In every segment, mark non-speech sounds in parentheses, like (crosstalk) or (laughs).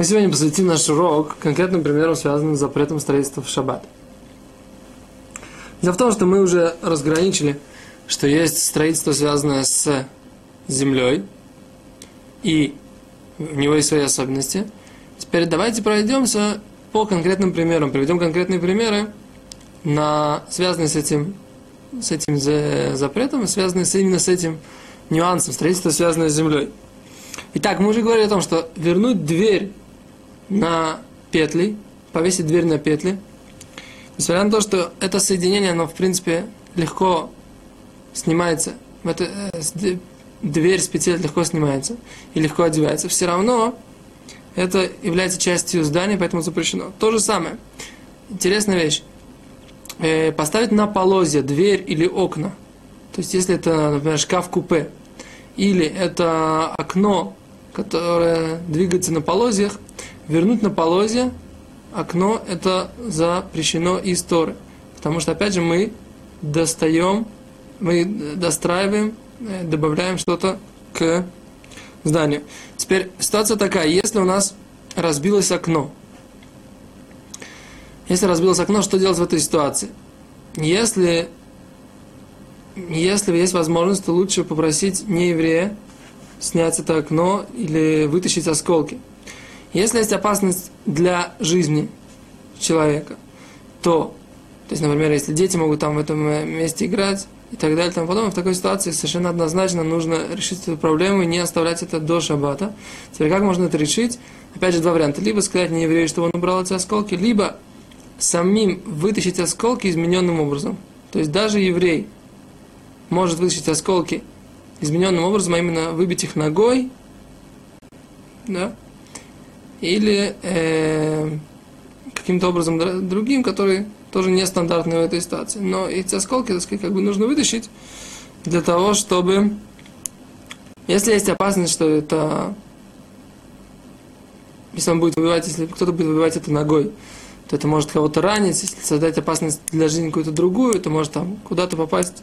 Мы сегодня посвятим наш урок конкретным примером, связанным с запретом строительства в шаббат. Дело в том, что мы уже разграничили, что есть строительство, связанное с землей, и у него есть свои особенности. Теперь давайте пройдемся по конкретным примерам, приведем конкретные примеры, на, связанные с этим, с этим запретом, связанные с, именно с этим нюансом, строительство, связанное с землей. Итак, мы уже говорили о том, что вернуть дверь на петли, повесить дверь на петли, несмотря на то, что это соединение, оно в принципе легко снимается, это, э, дверь с петель легко снимается и легко одевается, все равно это является частью здания, поэтому запрещено. То же самое. Интересная вещь. Э, поставить на полозья дверь или окна. То есть, если это, например, шкаф-купе, или это окно, которое двигается на полозьях, вернуть на полозья окно это запрещено из Торы. Потому что, опять же, мы достаем, мы достраиваем, э, добавляем что-то к зданию. Теперь ситуация такая, если у нас разбилось окно, если разбилось окно, что делать в этой ситуации? Если если есть возможность, то лучше попросить не еврея снять это окно или вытащить осколки. Если есть опасность для жизни человека, то, то есть, например, если дети могут там в этом месте играть и так далее, там потом в такой ситуации совершенно однозначно нужно решить эту проблему и не оставлять это до шаббата. Теперь как можно это решить? Опять же, два варианта. Либо сказать не еврею, что он убрал эти осколки, либо самим вытащить осколки измененным образом. То есть даже еврей, может вытащить осколки измененным образом, а именно выбить их ногой, да, или э, каким-то образом другим, который тоже нестандартный в этой ситуации. Но эти осколки, так сказать, как бы нужно вытащить для того, чтобы, если есть опасность, что это, если он будет выбивать, если кто-то будет выбивать это ногой, то это может кого-то ранить, если создать опасность для жизни какую-то другую, это может там куда-то попасть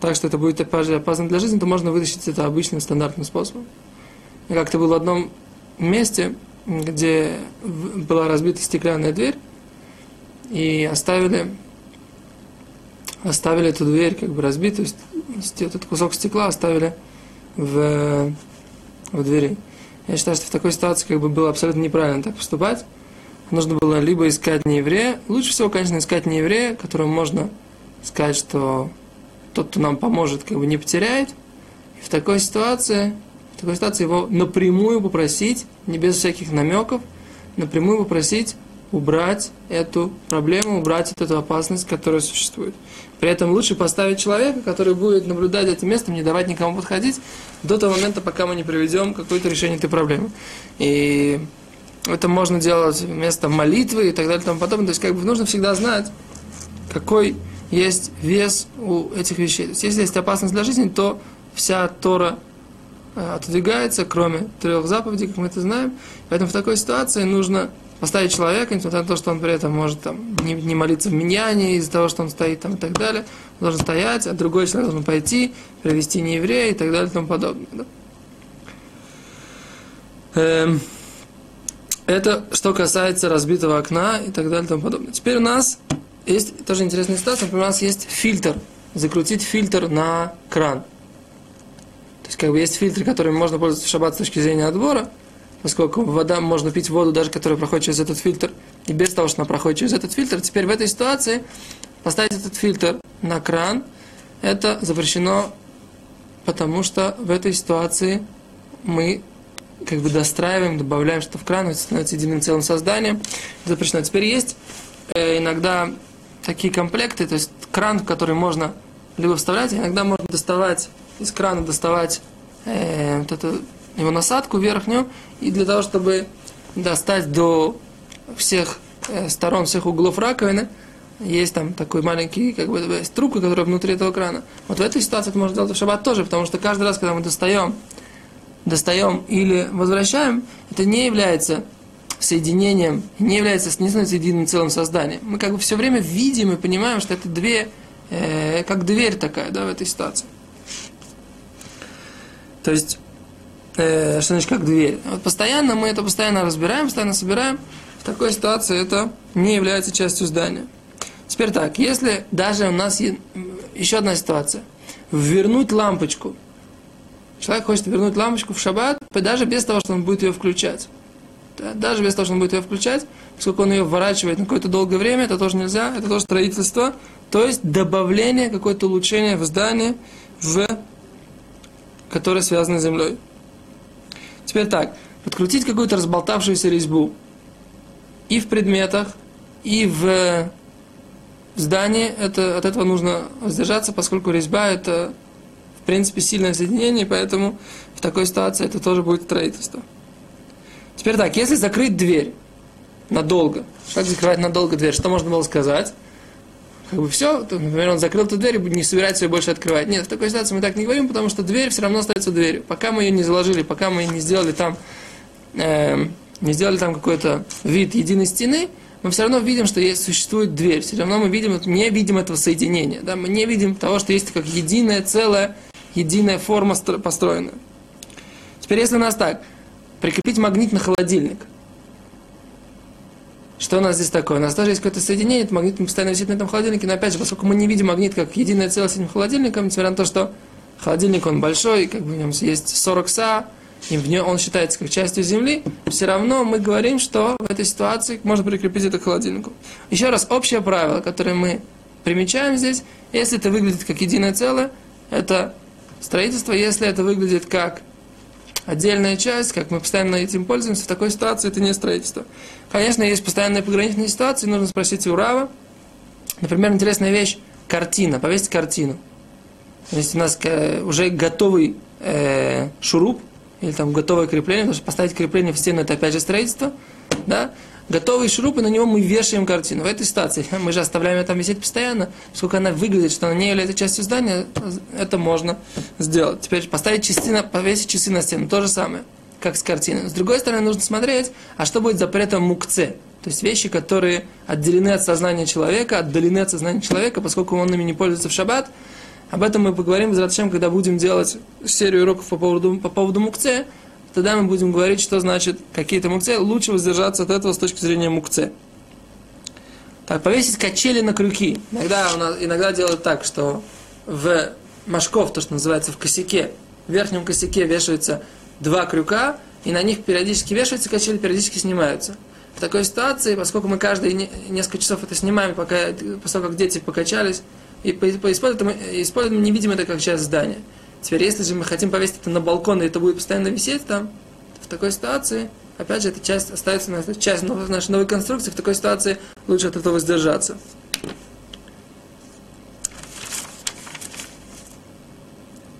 так что это будет опасно для жизни, то можно вытащить это обычным стандартным способом. И как-то было в одном месте, где была разбита стеклянная дверь, и оставили, оставили эту дверь как бы разбитую, этот кусок стекла оставили в, в двери. Я считаю, что в такой ситуации как бы было абсолютно неправильно так поступать. Нужно было либо искать не еврея, лучше всего, конечно, искать не еврея, которому можно сказать, что тот, кто нам поможет, как бы не потеряет. И в такой ситуации, в такой ситуации его напрямую попросить, не без всяких намеков, напрямую попросить убрать эту проблему, убрать эту опасность, которая существует. При этом лучше поставить человека, который будет наблюдать этим местом, не давать никому подходить до того момента, пока мы не приведем какое-то решение этой проблемы. И это можно делать вместо молитвы и так далее и тому подобное. То есть, как бы нужно всегда знать, какой есть вес у этих вещей. То есть, если есть опасность для жизни, то вся Тора отодвигается, кроме трех заповедей, как мы это знаем. Поэтому в такой ситуации нужно поставить человека, несмотря на то, что он при этом может там, не, не молиться в миньяне из-за того, что он стоит там и так далее, он должен стоять, а другой человек должен пойти, привести нееврея и так далее и тому подобное. Да? Эм, это что касается разбитого окна и так далее и тому подобное. Теперь у нас есть тоже интересная ситуация, например, у нас есть фильтр, закрутить фильтр на кран. Есть, как бы есть фильтры, которыми можно пользоваться в шаббат с точки зрения отбора, поскольку вода, можно пить воду, даже которая проходит через этот фильтр, и без того, что она проходит через этот фильтр. Теперь в этой ситуации поставить этот фильтр на кран, это запрещено, потому что в этой ситуации мы как бы достраиваем, добавляем что в кран, это становится единым целым созданием. запрещено. Теперь есть э, иногда такие комплекты, то есть кран, в который можно либо вставлять, иногда можно доставать, из крана доставать э, вот эту его насадку верхнюю, и для того, чтобы достать до всех э, сторон, всех углов раковины, есть там такой маленький, как бы, есть трубка, которая внутри этого крана. Вот в этой ситуации это можно делать в шаббат тоже, потому что каждый раз, когда мы достаем, достаем или возвращаем, это не является соединением, не является, не становится единым целым созданием. Мы как бы все время видим и понимаем, что это две, э, как дверь такая, да, в этой ситуации. То есть, э, что значит как дверь. Вот постоянно мы это постоянно разбираем, постоянно собираем. В такой ситуации это не является частью здания. Теперь так, если даже у нас есть еще одна ситуация. Вернуть лампочку. Человек хочет вернуть лампочку в шаббат, даже без того, что он будет ее включать. Да, даже без того, что он будет ее включать, поскольку он ее вворачивает на какое-то долгое время, это тоже нельзя, это тоже строительство. То есть добавление, какое-то улучшение в здание, в, которое связано с землей. Теперь так, подкрутить какую-то разболтавшуюся резьбу и в предметах, и в здании, это, от этого нужно воздержаться, поскольку резьба это, в принципе, сильное соединение, поэтому в такой ситуации это тоже будет строительство. Теперь так, если закрыть дверь надолго, как закрывать надолго дверь, что можно было сказать? Как бы все, например, он закрыл эту дверь и не собирается ее больше открывать. Нет, в такой ситуации мы так не говорим, потому что дверь все равно остается дверью. Пока мы ее не заложили, пока мы не сделали там, э, не сделали там какой-то вид единой стены, мы все равно видим, что есть, существует дверь. Все равно мы видим, не видим этого соединения. Да? Мы не видим того, что есть как единая целая, единая форма построенная. Теперь, если у нас так, прикрепить магнит на холодильник. Что у нас здесь такое? У нас тоже есть какое-то соединение, этот магнит постоянно висит на этом холодильнике, но опять же, поскольку мы не видим магнит как единое целое с этим холодильником, несмотря на то, что холодильник он большой, как бы в нем есть 40 са, и в нем он считается как частью Земли, все равно мы говорим, что в этой ситуации можно прикрепить это к холодильнику. Еще раз, общее правило, которое мы примечаем здесь, если это выглядит как единое целое, это строительство, если это выглядит как отдельная часть, как мы постоянно этим пользуемся, в такой ситуации это не строительство. Конечно, есть постоянные пограничные ситуации, нужно спросить у Рава. Например, интересная вещь, картина, повесить картину. Если у нас э, уже готовый э, шуруп, или там готовое крепление, потому что поставить крепление в стену это опять же строительство, да, готовый шуруп, и на него мы вешаем картину. В этой ситуации (laughs) мы же оставляем ее там висеть постоянно, поскольку она выглядит, что она не является частью здания, это можно сделать. Теперь поставить часы на, повесить часы на стену, то же самое, как с картиной. С другой стороны, нужно смотреть, а что будет запретом мукце, то есть вещи, которые отделены от сознания человека, отдалены от сознания человека, поскольку он ими не пользуется в шаббат, об этом мы поговорим, зачем, когда будем делать серию уроков по поводу, по поводу мукце. Тогда мы будем говорить, что значит какие-то мукце. Лучше воздержаться от этого с точки зрения мукце. Так, повесить качели на крюки. Иногда, у нас, иногда делают так, что в машков, то, что называется в косяке, в верхнем косяке вешаются два крюка, и на них периодически вешаются качели, периодически снимаются. В такой ситуации, поскольку мы каждые несколько часов это снимаем, пока, после того, как дети покачались, и по, по использованию, использованию не видим это как часть здания. Теперь, если же мы хотим повесить это на балкон, и это будет постоянно висеть там, в такой ситуации, опять же, эта часть остается, это часть нашей новой конструкции, в такой ситуации лучше от этого воздержаться.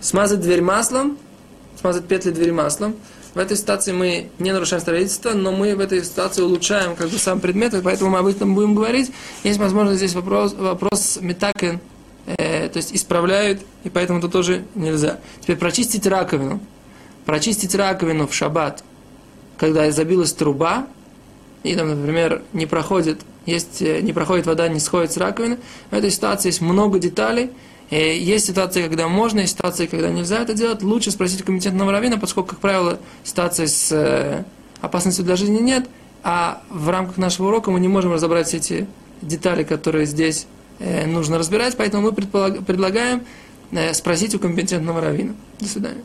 Смазать дверь маслом, смазать петли двери маслом. В этой ситуации мы не нарушаем строительство, но мы в этой ситуации улучшаем как бы сам предмет, и поэтому мы об этом будем говорить. Есть, возможно, здесь вопрос, вопрос метакен, то есть исправляют, и поэтому это тоже нельзя. Теперь прочистить раковину. Прочистить раковину в шаббат, когда забилась труба, и там, например, не проходит, есть, э, не проходит вода, не сходит с раковины, в этой ситуации есть много деталей, и есть ситуации, когда можно, есть ситуации, когда нельзя это делать. Лучше спросить компетентного равина, поскольку, как правило, ситуации с э, опасностью для жизни нет, а в рамках нашего урока мы не можем разобрать все эти детали, которые здесь э, нужно разбирать, поэтому мы предлагаем э, спросить у компетентного равина. До свидания.